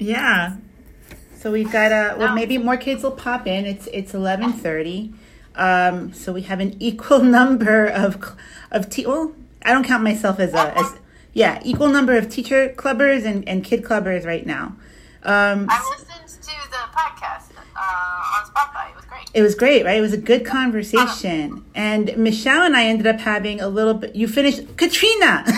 Yeah. So we've got a well, maybe more kids will pop in. It's it's eleven thirty. Um, so we have an equal number of of te- well, I don't count myself as a as yeah equal number of teacher clubbers and and kid clubbers right now. Um, I listened to the podcast uh, on Spotify. It was great. it was great, right? It was a good conversation, and Michelle and I ended up having a little bit. You finished, Katrina.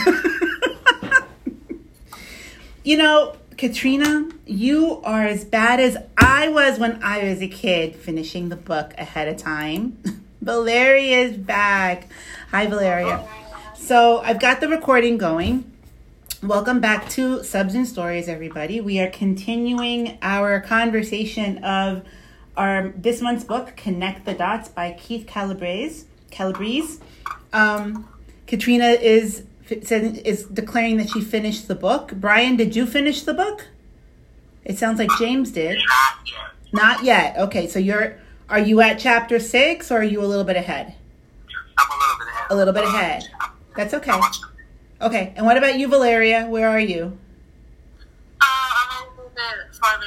you know, Katrina, you are as bad as I was when I was a kid, finishing the book ahead of time. Valeria is back. Hi, Valeria. So I've got the recording going. Welcome back to Subs and Stories, everybody. We are continuing our conversation of our this month's book, Connect the Dots by Keith Calabrese. Calabrese. Um, Katrina is is declaring that she finished the book. Brian, did you finish the book? It sounds like James did. Not yet. Not yet. Okay, so you're are you at chapter six or are you a little bit ahead? I'm a little bit ahead. A little bit ahead. That's okay. Okay, and what about you, Valeria? Where are you? Uh, I'm a little bit farther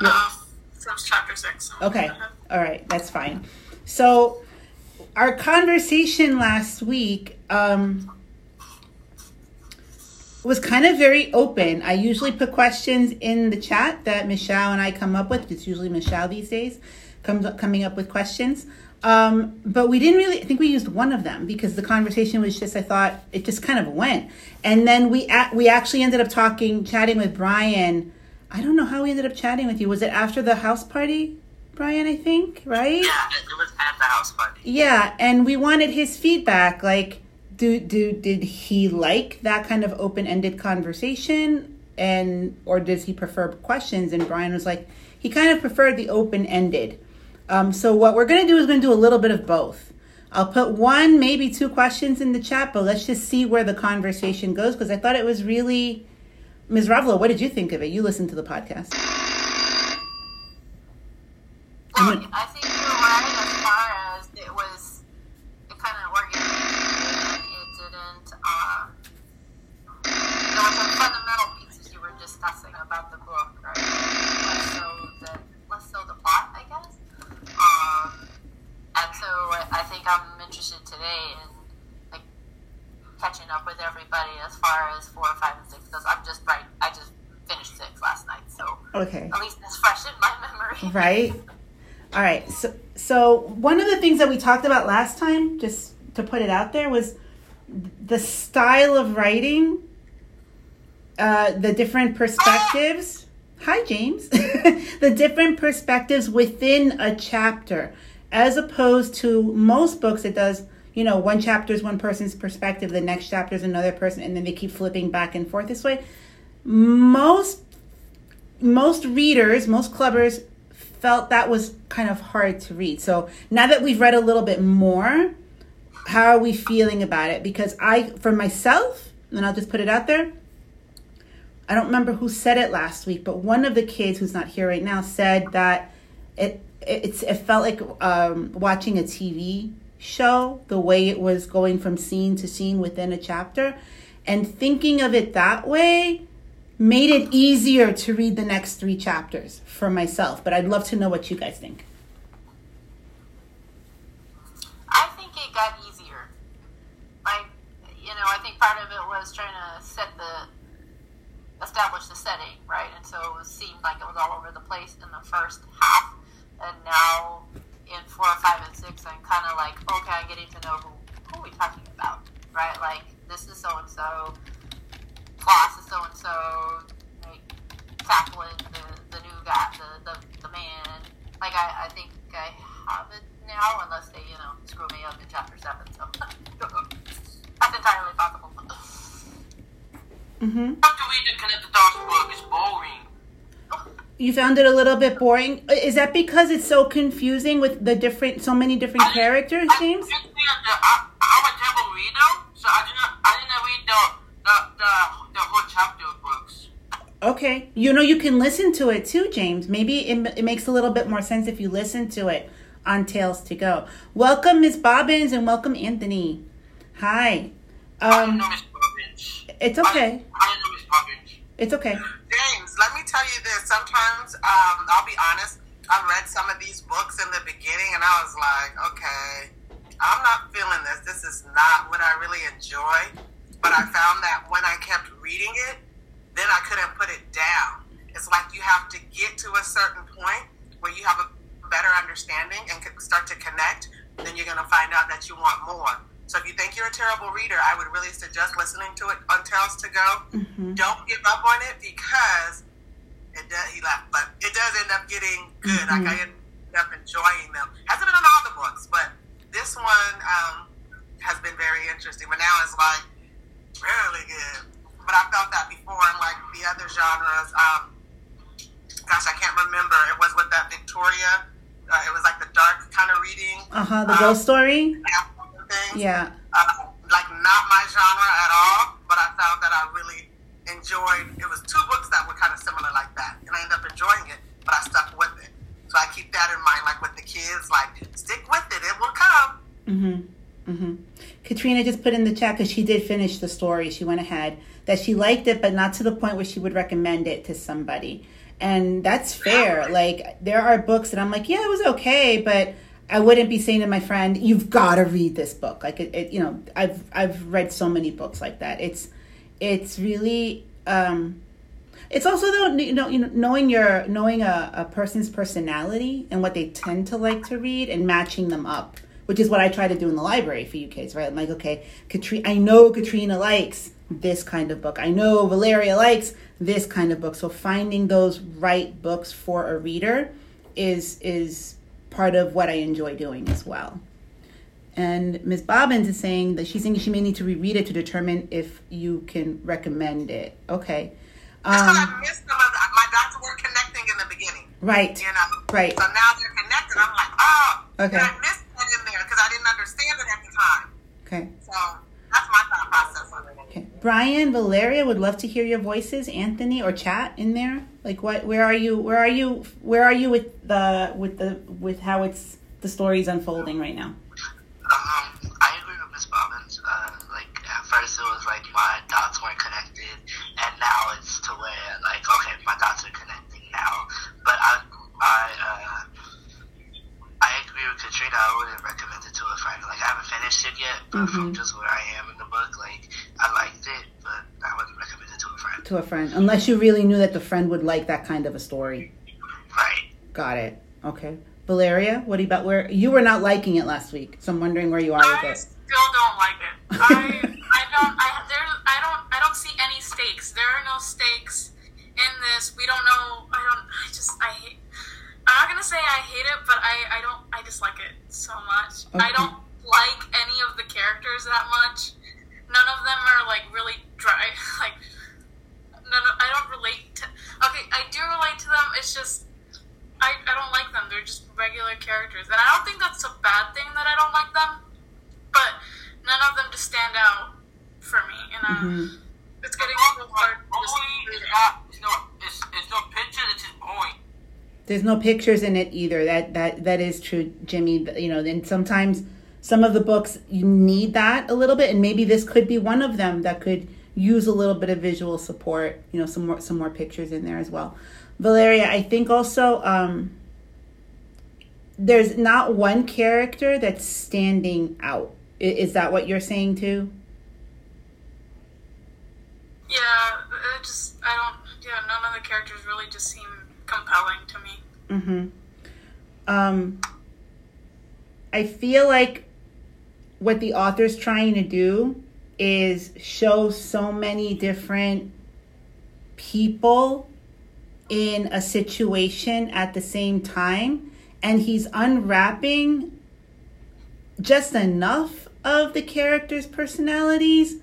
uh, from chapter six. Okay. All right. That's fine. So, our conversation last week um, was kind of very open. I usually put questions in the chat that Michelle and I come up with. It's usually Michelle these days comes up, coming up with questions. Um, but we didn't really. I think we used one of them because the conversation was just. I thought it just kind of went, and then we a- we actually ended up talking, chatting with Brian. I don't know how we ended up chatting with you. Was it after the house party, Brian? I think right. Yeah, it, it was at the house party. Yeah, and we wanted his feedback. Like, do do did he like that kind of open ended conversation, and or does he prefer questions? And Brian was like, he kind of preferred the open ended. Um, so what we're gonna do is gonna do a little bit of both. I'll put one, maybe two questions in the chat, but let's just see where the conversation goes because I thought it was really. Ms. Ravelo, what did you think of it? You listened to the podcast. I think you're right as far as it was, it kind of organized. It didn't. Uh, there were some fundamental pieces you were discussing about the book, right? Less so the less so the plot, I guess. Um, and so I, I think I'm interested today in like catching up with everybody as far as four, five, and six because I'm just right. I just finished six last night, so Okay. at least it's fresh in my memory. Right. All right. So, so one of the things that we talked about last time, just to put it out there, was the style of writing, uh, the different perspectives. Hi, James. the different perspectives within a chapter, as opposed to most books, it does. You know, one chapter is one person's perspective, the next chapter is another person, and then they keep flipping back and forth this way. Most most readers, most clubbers felt that was kind of hard to read. So now that we've read a little bit more, how are we feeling about it? Because I, for myself, and I'll just put it out there, I don't remember who said it last week, but one of the kids who's not here right now said that it it's it felt like um, watching a TV show, the way it was going from scene to scene within a chapter, and thinking of it that way made it easier to read the next three chapters for myself. But I'd love to know what you guys think. I think it got easier. Like, you know, I think part of it was trying to set the, establish the setting, right? And so it was, seemed like it was all over the place in the first half. And now in four, five, and six, I'm kind of like, okay, I'm getting to know who, who are we talking about, right? Like, this is so and so, Floss is so and so, like, tackling the, the new guy, the, the, the man. Like, I, I think I have it now, unless they, you know, screw me up in chapter seven. So, that's entirely possible. Mm-hmm. You found it a little bit boring. Is that because it's so confusing with the different, so many different characters, James? I, didn't read the, I, I'm a terrible reader, so I did not. I didn't read the the the, the whole chapter books. Okay. You know, you can listen to it too, James. Maybe it, it makes a little bit more sense if you listen to it on Tales to Go. Welcome, Miss Bobbins, and welcome, Anthony. Hi. I didn't Um, know Miss Poppins. it's okay. didn't, I didn't know Miss Poppins. It's okay. James, tell you this. Sometimes, um, I'll be honest. I read some of these books in the beginning, and I was like, okay, I'm not feeling this. This is not what I really enjoy. But I found that when I kept reading it, then I couldn't put it down. It's like you have to get to a certain point where you have a better understanding and can start to connect. Then you're going to find out that you want more. So if you think you're a terrible reader, I would really suggest listening to it on Tales to Go. Mm-hmm. Don't give up on it because it does. He laughed, but it does end up getting good. Like I end up enjoying them. Hasn't been on all the books, but this one um, has been very interesting. But now it's like really good. But I felt that before in like the other genres. Um, gosh, I can't remember. It was with that Victoria. Uh, it was like the dark kind of reading. Uh huh. The Um, ghost story. Yeah. Uh, like not my genre at all, but I found that I really enjoyed. It was two books that were kind of similar like that, and I ended up enjoying it. But I stuck with it, so I keep that in mind. Like with the kids, like stick with it; it will come. Mm-hmm. Mm-hmm. Katrina just put in the chat because she did finish the story. She went ahead that she liked it, but not to the point where she would recommend it to somebody. And that's fair. Like there are books that I'm like, yeah, it was okay, but I wouldn't be saying to my friend, "You've got to read this book." Like it, it, you know, I've I've read so many books like that. It's it's really um, it's also though you know, you know knowing your knowing a, a person's personality and what they tend to like to read and matching them up which is what i try to do in the library for you kids right? I'm like okay katrina i know katrina likes this kind of book. I know valeria likes this kind of book. So finding those right books for a reader is is part of what i enjoy doing as well and Ms. Bobbins is saying that she's thinking she may need to reread it to determine if you can recommend it. Okay. Um, I missed some of that. My dots were connecting in the beginning, right. you know. Right. So now they're connected. I'm like, oh, Okay. I missed that in there because I didn't understand it at the time. Okay. So that's my thought process on it. Okay. Brian, Valeria would love to hear your voices. Anthony or chat in there. Like what? Where are you? Where are you? Where are you with the with the with how it's the story's unfolding right now? Um, I agree with Miss Bobbins. Uh, like at first it was like my dots weren't connected, and now it's to where like okay, my dots are connecting now. But I, I, uh, I agree. I wouldn't recommend it to a friend. Like I haven't finished it yet, but from mm-hmm. just where I am in the book, like I liked it, but I wouldn't recommend it to a friend. To a friend, unless you really knew that the friend would like that kind of a story. Right. Got it. Okay. Valeria, what about where you were not liking it last week? So I'm wondering where you are I with it. still don't like it. I I don't I there I don't I don't see any stakes. There are no stakes in this. We don't know. I don't. I just I hate. I'm not gonna say I hate it, but I I don't. I dislike it so much. I don't like any of the characters that much. None of them are like really dry. Like none. Of, I don't relate to. Okay, I do relate to them. It's just. I, I don't like them. They're just regular characters. And I don't think that's a bad thing that I don't like them. But none of them just stand out for me. And uh, Mhm. it's getting so hard. to just Bowie read is not. It's no. It's, it's no picture. It's his point. There's no pictures in it either. That that that is true, Jimmy. You know, and sometimes some of the books you need that a little bit, and maybe this could be one of them that could use a little bit of visual support. You know, some more some more pictures in there as well. Valeria, I think also um, there's not one character that's standing out. Is that what you're saying too? Yeah, just I don't. Yeah, none of the characters really just seem compelling to me. Mm-hmm. Um, I feel like what the author's trying to do is show so many different people in a situation at the same time, and he's unwrapping just enough of the characters' personalities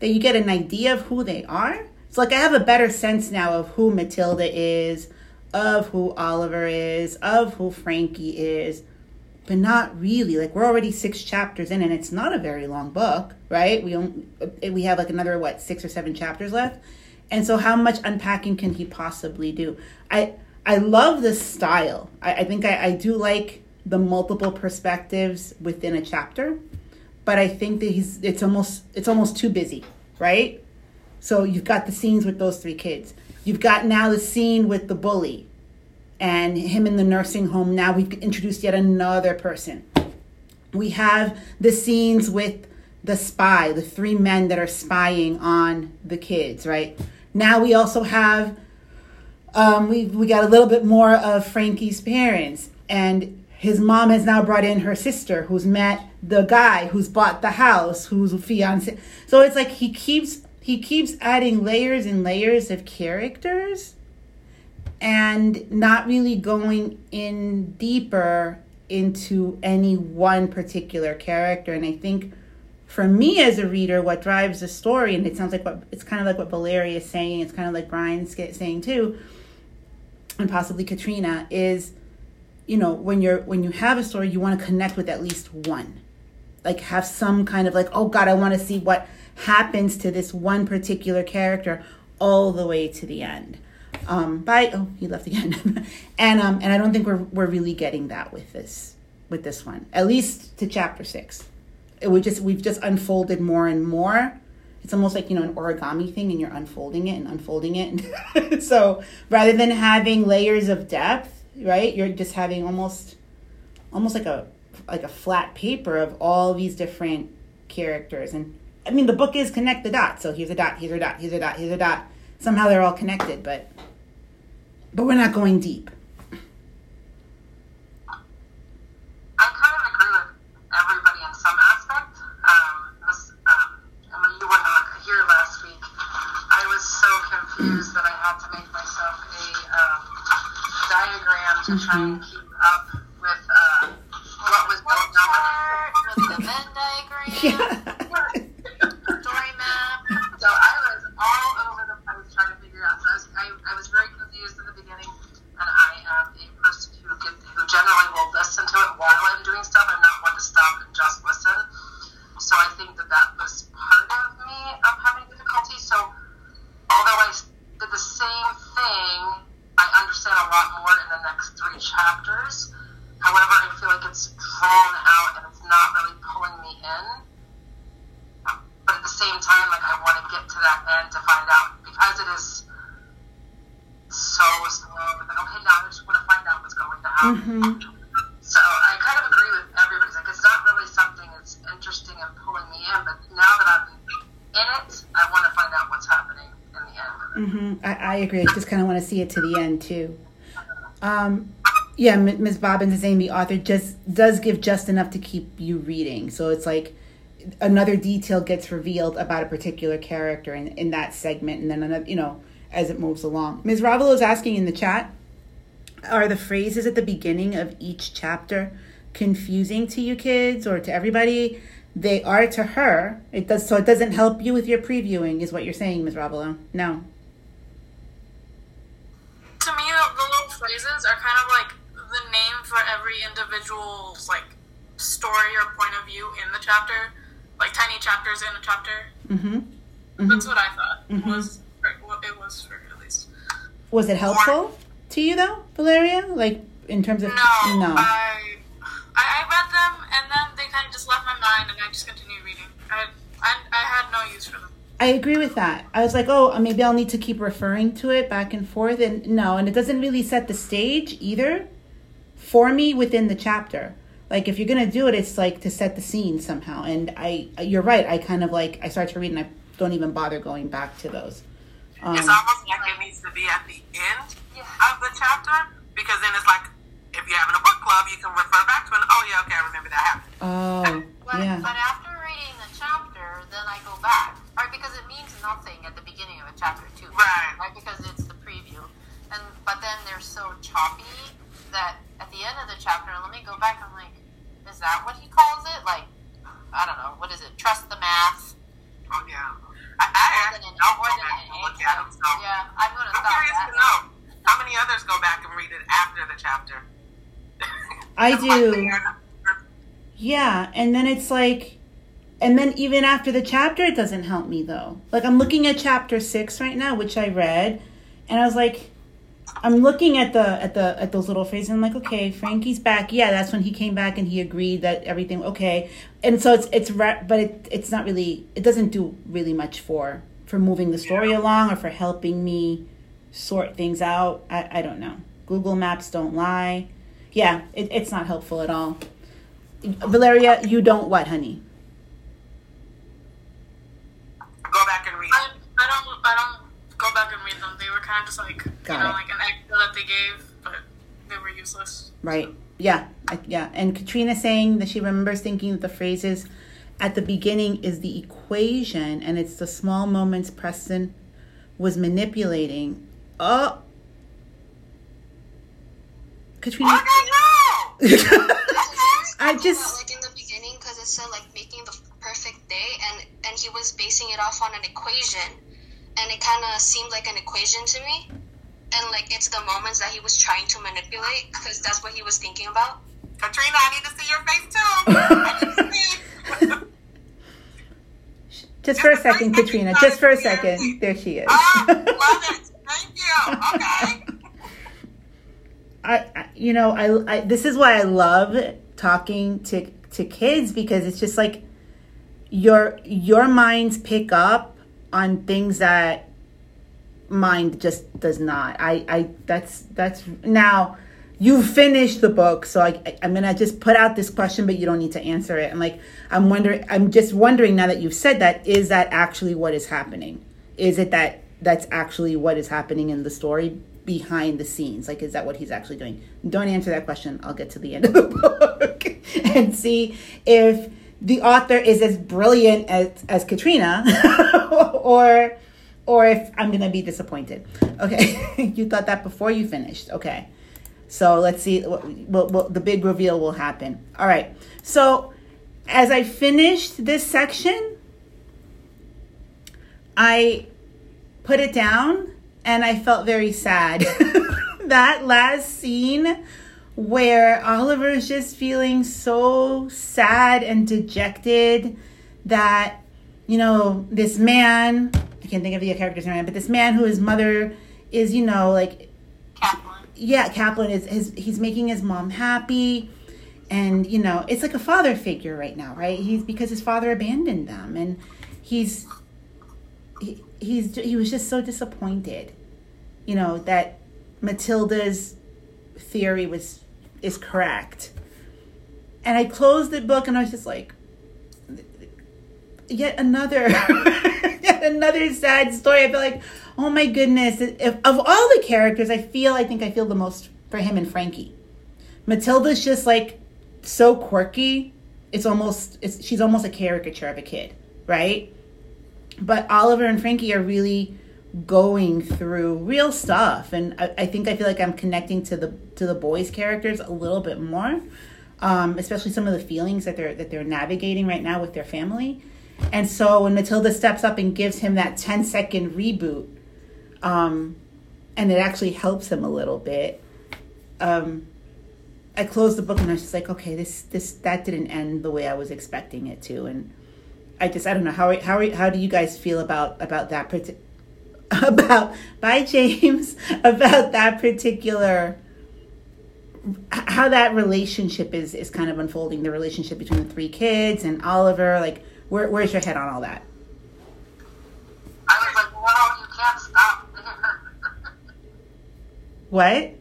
that you get an idea of who they are. It's like I have a better sense now of who Matilda is, of who Oliver is, of who Frankie is, but not really. Like we're already six chapters in, and it's not a very long book, right? We only, we have like another what six or seven chapters left, and so how much unpacking can he possibly do? I I love the style. I, I think I, I do like the multiple perspectives within a chapter, but I think that he's it's almost it's almost too busy, right? So you've got the scenes with those three kids. You've got now the scene with the bully and him in the nursing home. Now we've introduced yet another person. We have the scenes with the spy, the three men that are spying on the kids, right? Now we also have um, we we got a little bit more of Frankie's parents, and his mom has now brought in her sister, who's met the guy who's bought the house, who's a fiance. So it's like he keeps he keeps adding layers and layers of characters, and not really going in deeper into any one particular character. And I think for me as a reader, what drives the story, and it sounds like what it's kind of like what Valeria is saying, it's kind of like Brian's saying too, and possibly Katrina is, you know, when you're when you have a story, you want to connect with at least one, like have some kind of like, oh God, I want to see what happens to this one particular character all the way to the end. Um, by oh, he left again, and um, and I don't think we're we're really getting that with this with this one, at least to chapter six. It would just we've just unfolded more and more. It's almost like you know an origami thing and you're unfolding it and unfolding it. So rather than having layers of depth right you're just having almost almost like a like a flat paper of all these different characters and i mean the book is connect the dots so here's a dot here's a dot here's a dot here's a dot somehow they're all connected but but we're not going deep I kind of agree with everybody in some aspect. Um, this, um, I mean, you weren't here last week. I was so confused that I had to make myself a um, diagram to try and keep what's going to happen. So I kind of agree with everybody. Like it's not really something that's interesting and pulling me in, but now that I'm in it, I want to find out what's happening in the end. hmm I, I agree. I just kind of want to see it to the end too. Um, yeah, Ms. Bobbins is saying the author just does give just enough to keep you reading. So it's like another detail gets revealed about a particular character in, in that segment, and then another, you know, as it moves along. Ms. Ravelo is asking in the chat, are the phrases at the beginning of each chapter confusing to you kids or to everybody? They are to her. It does so. It doesn't help you with your previewing, is what you're saying, Ms. Ravelo. No. To me, the, the little phrases are kind of like the name for every individual's like story or point of view in the chapter, like tiny chapters in a chapter. Mm-hmm. That's what I thought was it was for at least. Was it helpful to you though, Valeria? Like in terms of No, I, I I read them and then they kind of just left my mind and I just continued reading. I I, I had no use for them. I agree with that. I was like, oh, maybe I'll need to keep referring to it back and forth, and no, and it doesn't really set the stage either for me within the chapter. Like if you're gonna do it, it's like to set the scene somehow. And I, you're right. I kind of like I start to read and I don't even bother going back to those. Um, It's almost like it needs to be at the end of the chapter because then it's like if you're having a book club, you can refer back to it. Oh yeah, okay, I remember that happened. oh, But, yeah. but after reading the chapter, then I go back, right? Because it means nothing at the beginning of a chapter too, Right. Right, because it's the preview, and but then they're so choppy that at the end of the chapter, let me go back. I'm like, is that what he calls it? Like, I don't know, what is it? Trust the math. Oh yeah. I, I More actually than an, more than an look at them. So Yeah, I'm gonna I'm stop curious that. to know how many others go back and read it after the chapter. I do. Yeah, and then it's like, and then even after the chapter, it doesn't help me though. Like I'm looking at chapter six right now, which I read, and I was like, I'm looking at the at the at those little phrases. And I'm like, okay, Frankie's back. Yeah, that's when he came back and he agreed that everything okay. And so it's it's but it it's not really it doesn't do really much for for moving the story along or for helping me sort things out. I, I don't know. Google Maps don't lie. Yeah, it, it's not helpful at all. Valeria, you don't what, honey? Go back and read. I, I don't I don't go back and read them. They were kind of just like Got you know it. like an extra that they gave, but they were useless. Right. Yeah. I, yeah. And Katrina saying that she remembers thinking that the phrases at the beginning is the equation and it's the small moments Preston was manipulating. Uh. Oh. Katrina. I don't know. I just. like in the beginning because it said like making the perfect day and and he was basing it off on an equation and it kind of seemed like an equation to me and like it's the moments that he was trying to manipulate because that's what he was thinking about Katrina, I need to see your face too. I need to see. Just for a second, Katrina. Just for a second. There she is. Oh, love it. Thank you. I, you know, I, I this is why I love talking to to kids because it's just like your your minds pick up on things that mind just does not. I I that's that's now you finished the book, so I, I I'm gonna just put out this question, but you don't need to answer it. I'm like I'm wondering. I'm just wondering now that you've said that, is that actually what is happening? Is it that that's actually what is happening in the story behind the scenes? Like, is that what he's actually doing? Don't answer that question. I'll get to the end of the book and see if the author is as brilliant as as Katrina, or or if I'm gonna be disappointed. Okay, you thought that before you finished. Okay, so let's see. Well, the big reveal will happen. All right. So as I finished this section, I put it down and I felt very sad. that last scene where Oliver is just feeling so sad and dejected that, you know, this man, I can't think of the character's name, but this man who his mother is, you know, like, Kaplan. yeah, Kaplan is, is he's making his mom happy. And, you know, it's like a father figure right now, right? He's because his father abandoned them and he's, he, he's, he was just so disappointed, you know, that Matilda's theory was, is correct. And I closed the book and I was just like, yet another yet another sad story. I feel like, oh my goodness, if, of all the characters, I feel I think I feel the most for him and Frankie. Matilda's just like so quirky. It's almost it's, she's almost a caricature of a kid, right? But Oliver and Frankie are really going through real stuff, and I, I think I feel like I'm connecting to the to the boys' characters a little bit more, um, especially some of the feelings that they're that they're navigating right now with their family. And so when Matilda steps up and gives him that 10 second reboot, um, and it actually helps him a little bit, um, I closed the book and I was just like, okay, this this that didn't end the way I was expecting it to, and I just I don't know how how how do you guys feel about about that parti- about by James about that particular how that relationship is is kind of unfolding the relationship between the three kids and Oliver like where, where's your head on all that I was like, no, you can't stop. what I, was,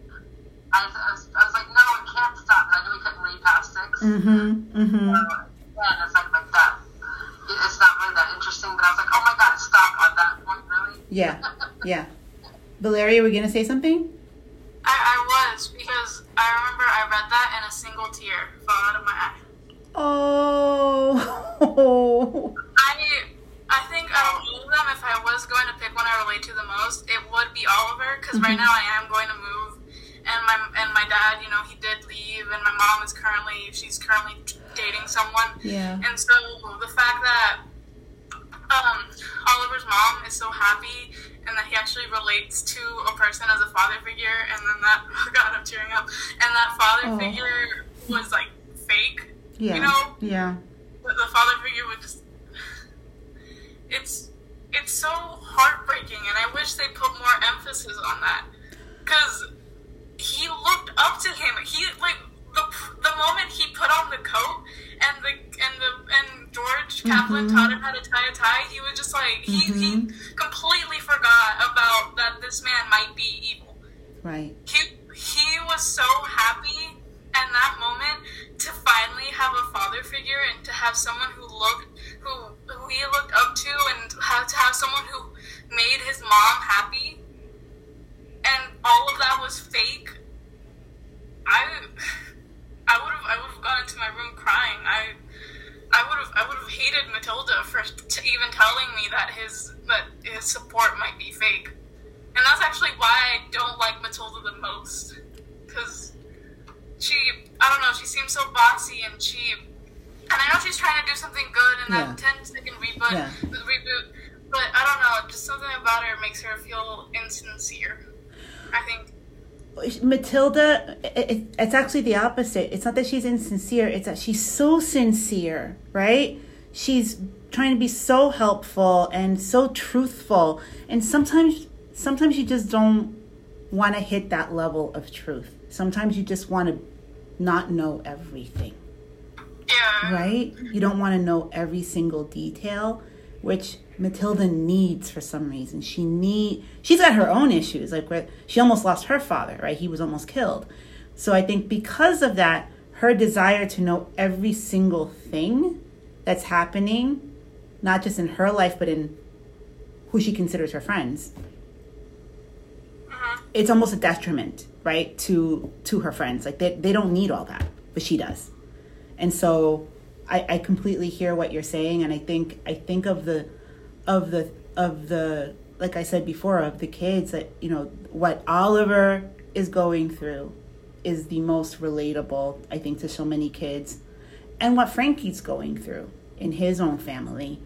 I, was, I was like, no, we can't stop. And I knew we couldn't read past 6 mm-hmm mm-hmm Yeah, it's like, like that. It- It's not really that interesting, but I was like, oh my god, stop at that point, really? yeah yeah. Valeria we're gonna say something? I, I was because I remember I read that and a single tear fell out of my eye. oh. I I think out of all of them, if I was going to pick one I relate to the most, it would be Oliver because right mm-hmm. now I am going to move, and my and my dad, you know, he did leave, and my mom is currently she's currently dating someone, yeah. And so the fact that um, Oliver's mom is so happy and that he actually relates to a person as a father figure, and then that oh god, I'm tearing up, and that father Oh. figure was like fake. yeah. You know, yeah. The, the father figure would just it's it's so heartbreaking and i wish they put more emphasis on that. Because he looked up to him he like the, the moment he put on the coat and the and the and George Kaplan mm-hmm. taught him how to tie a tie, he was just like he, he mm-hmm. completely forgot about that this man might be evil. Right. He he was so happy in that moment to finally have a father figure and to have someone who looked who who he looked up to and have to have someone who made his mom happy and all of was fake i i would have i would have gone into my room crying i i would have i would have hated matilda for t- even telling me that his that his support might be fake and that's actually why i don't like matilda the most because she I don't know, she seems so bossy and she and I know she's trying to do something good in that Yeah. 10 second reboot Yeah. reboot but I don't know, just something about her makes her feel insincere. I think Matilda, it, it, it's actually the opposite. It's not that she's insincere, it's that she's so sincere, right? She's trying to be so helpful and so truthful. And sometimes sometimes you just don't want to hit that level of truth. Sometimes you just want to not know everything yeah. right? You don't want to know every single detail, which Matilda needs for some reason. She need she's got her own issues, like where she almost lost her father, right? He was almost killed. So I think because of that, her desire to know every single thing that's happening, not just in her life, but in who she considers her friends, mm-hmm. it's almost a detriment, right, to to her friends. Like they they don't need all that, but she does. And so I, I completely hear what you're saying and I think I think of the of the of the like I said before of the kids that you know what Oliver is going through is the most relatable I think to so many kids and what Frankie's going through in his own family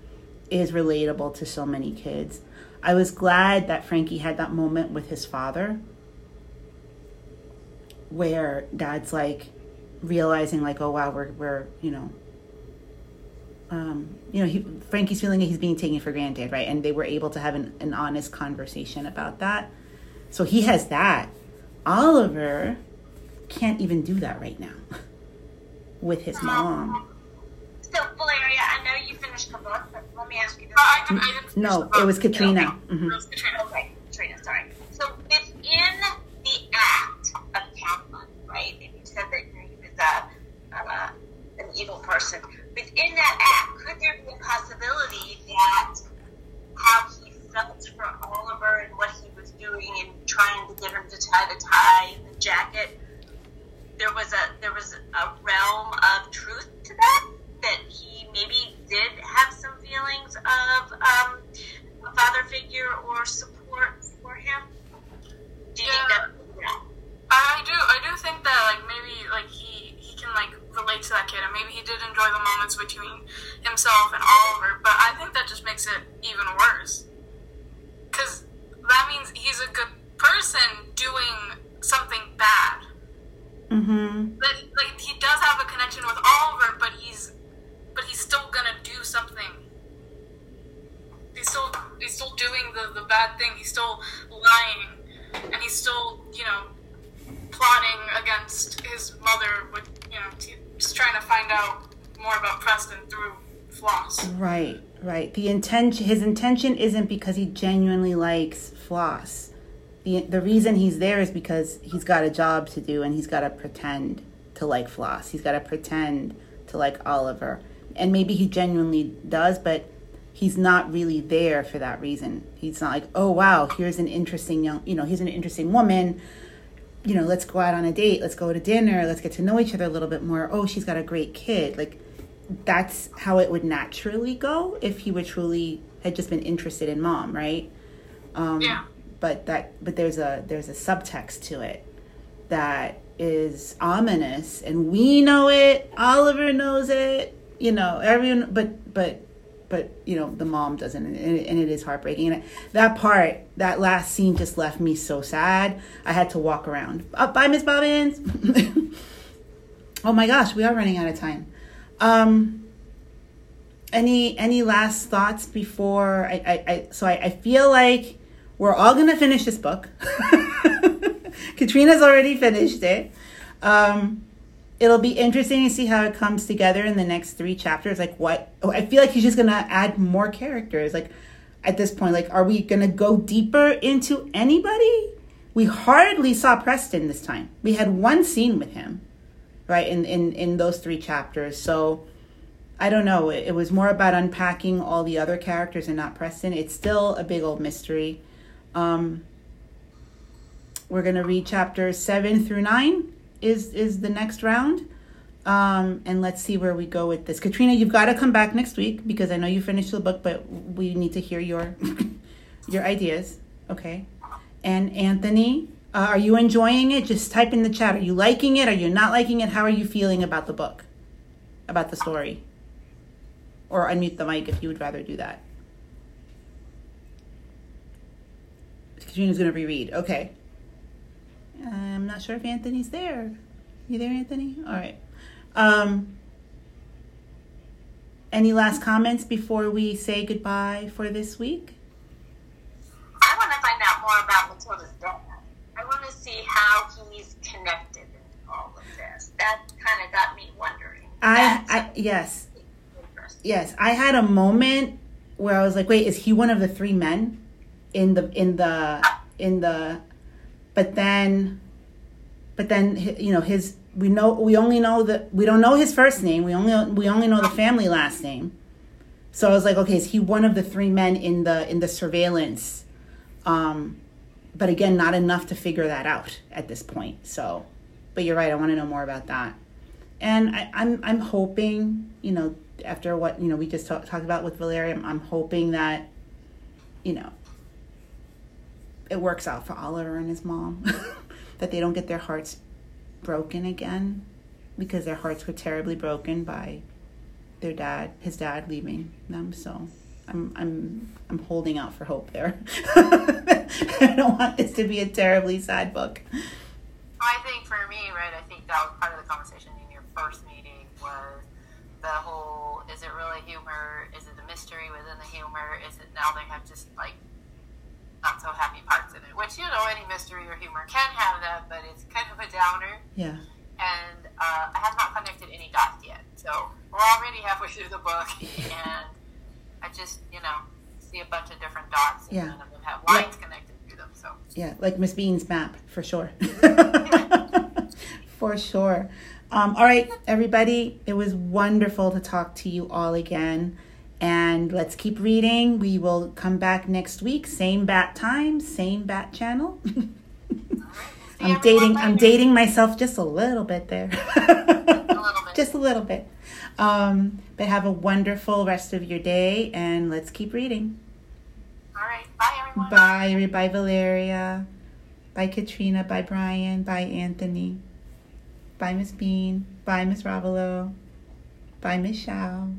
is relatable to so many kids. I was glad that Frankie had that moment with his father where dad's like realizing like oh wow we're we're you know um you know he, frankie's feeling that he's being taken for granted right and they were able to have an, an honest conversation about that so he has that oliver can't even do that right now with his mom So, Valeria, I know you finished the book, but let me ask you this. I didn't, I didn't no the it was katrina It hmm was Katrina. Okay, Trina, sorry. So, within the act of Kaplan, right? And you said that you know, he was a, uh, an evil person. Within that act, could there be a possibility that how he felt for Oliver and what he was doing and trying to get him to tie the tie and the jacket, there was a there was a realm of truth to that that he maybe did have some feelings of um, a father figure or support for him. Do you think that? Yeah. I do. I do think that like maybe like he he can like relate to that kid, and maybe he did enjoy the moments between himself and Oliver. But I think that just makes it even worse, because that means he's a good person doing something bad. hmm But like he does have a connection with Oliver, but he's but he's still gonna do something. He's still he's still doing the the bad thing. He's still lying, and he's still you know plotting against his mother with you know just trying to find out more about Preston through Floss. Right, right. The intention, his intention isn't because he genuinely likes floss. The the reason he's there is because he's got a job to do and he's got to pretend to like floss. He's got to pretend to like Oliver, and maybe he genuinely does, but he's not really there for that reason. He's not like, oh wow, here's an interesting young, you know, here's an interesting woman. You know, let's go out on a date. Let's go to dinner. Let's get to know each other a little bit more. Oh, she's got a great kid. Like that's how it would naturally go if he would truly had just been interested in mom, right? Um, Yeah. But that, but there's a there's a subtext to it that is ominous, and we know it. Oliver knows it. You know, everyone. But but but you know, the mom doesn't, and it, and it is heartbreaking. And that part, that last scene, just left me so sad. I had to walk around. Uh, bye, Miss Bobbins. oh my gosh, we are running out of time. Um, any any last thoughts before I, I, I so I, I feel like we're all gonna finish this book. Katrina's already finished it. Um, it'll be interesting to see how it comes together in the next three chapters. Like what oh, I feel like he's just gonna add more characters. Like at this point, like are we gonna go deeper into anybody? We hardly saw Preston this time. We had one scene with him, right? In in in those three chapters. So I don't know. It, it was more about unpacking all the other characters and not Preston. It's still a big old mystery. Um, we're gonna read chapters seven through nine. Is is the next round? Um, and let's see where we go with this. Katrina, you've got to come back next week because I know you finished the book, but we need to hear your your ideas. Okay. And Anthony, uh, are you enjoying it? Just type in the chat. Are you liking it? Are you not liking it? How are you feeling about the book, about the story? Or unmute the mic if you would rather do that. Katrina's going to reread. Okay. I'm not sure if Anthony's there. You there, Anthony? All right. Um, any last comments before we say goodbye for this week? I want to find out more about Matilda's dad. I want to see how he's connected in all of this. That kind of got me wondering. I, I yes, yes. I had a moment where I was like, "Wait, is he one of the three men in the in the in the?" But then, but then you know his. We know we only know that we don't know his first name. We only we only know the family last name. So I was like, okay, is he one of the three men in the in the surveillance? Um, but again, not enough to figure that out at this point. So, but you're right. I want to know more about that. And I, I'm I'm hoping, you know, after what you know we just talk, talked about with Valeria, I'm, I'm hoping that, you know, it works out for Oliver and his mom, that they don't get their hearts broken again, because their hearts were terribly broken by their dad, his dad leaving them. So I'm I'm I'm holding out for hope there. I don't want this to be a terribly sad book. I think for me, right, I think that was part of the conversation in your first meeting was the whole is it really humor? Is it the mystery within the humor? Is it now they have just like not so happy parts in it? Which, you know, any mystery or humor can have that, but it's kind of a downer. Yeah. And uh, I have not connected any dots yet. So we're already halfway through the book, and I just, you know, see a bunch of different dots, and Yeah. none of them have lines connected through them. So Yeah, like Miss Bean's map for sure. for sure. Um, all right, everybody, it was wonderful to talk to you all again. And let's keep reading. We will come back next week, same bat time, same bat channel. I'm dating. I'm dating myself just a little bit there. A little bit. just a little bit. Um, but have a wonderful rest of your day, and let's keep reading. All right. Bye, everyone. Bye, everybody. Bye, Valeria. Bye, Katrina. Bye, Brian. Bye, Anthony. Bye, Miss Bean. Bye, Miss Ravelo. Bye, Miss Shao.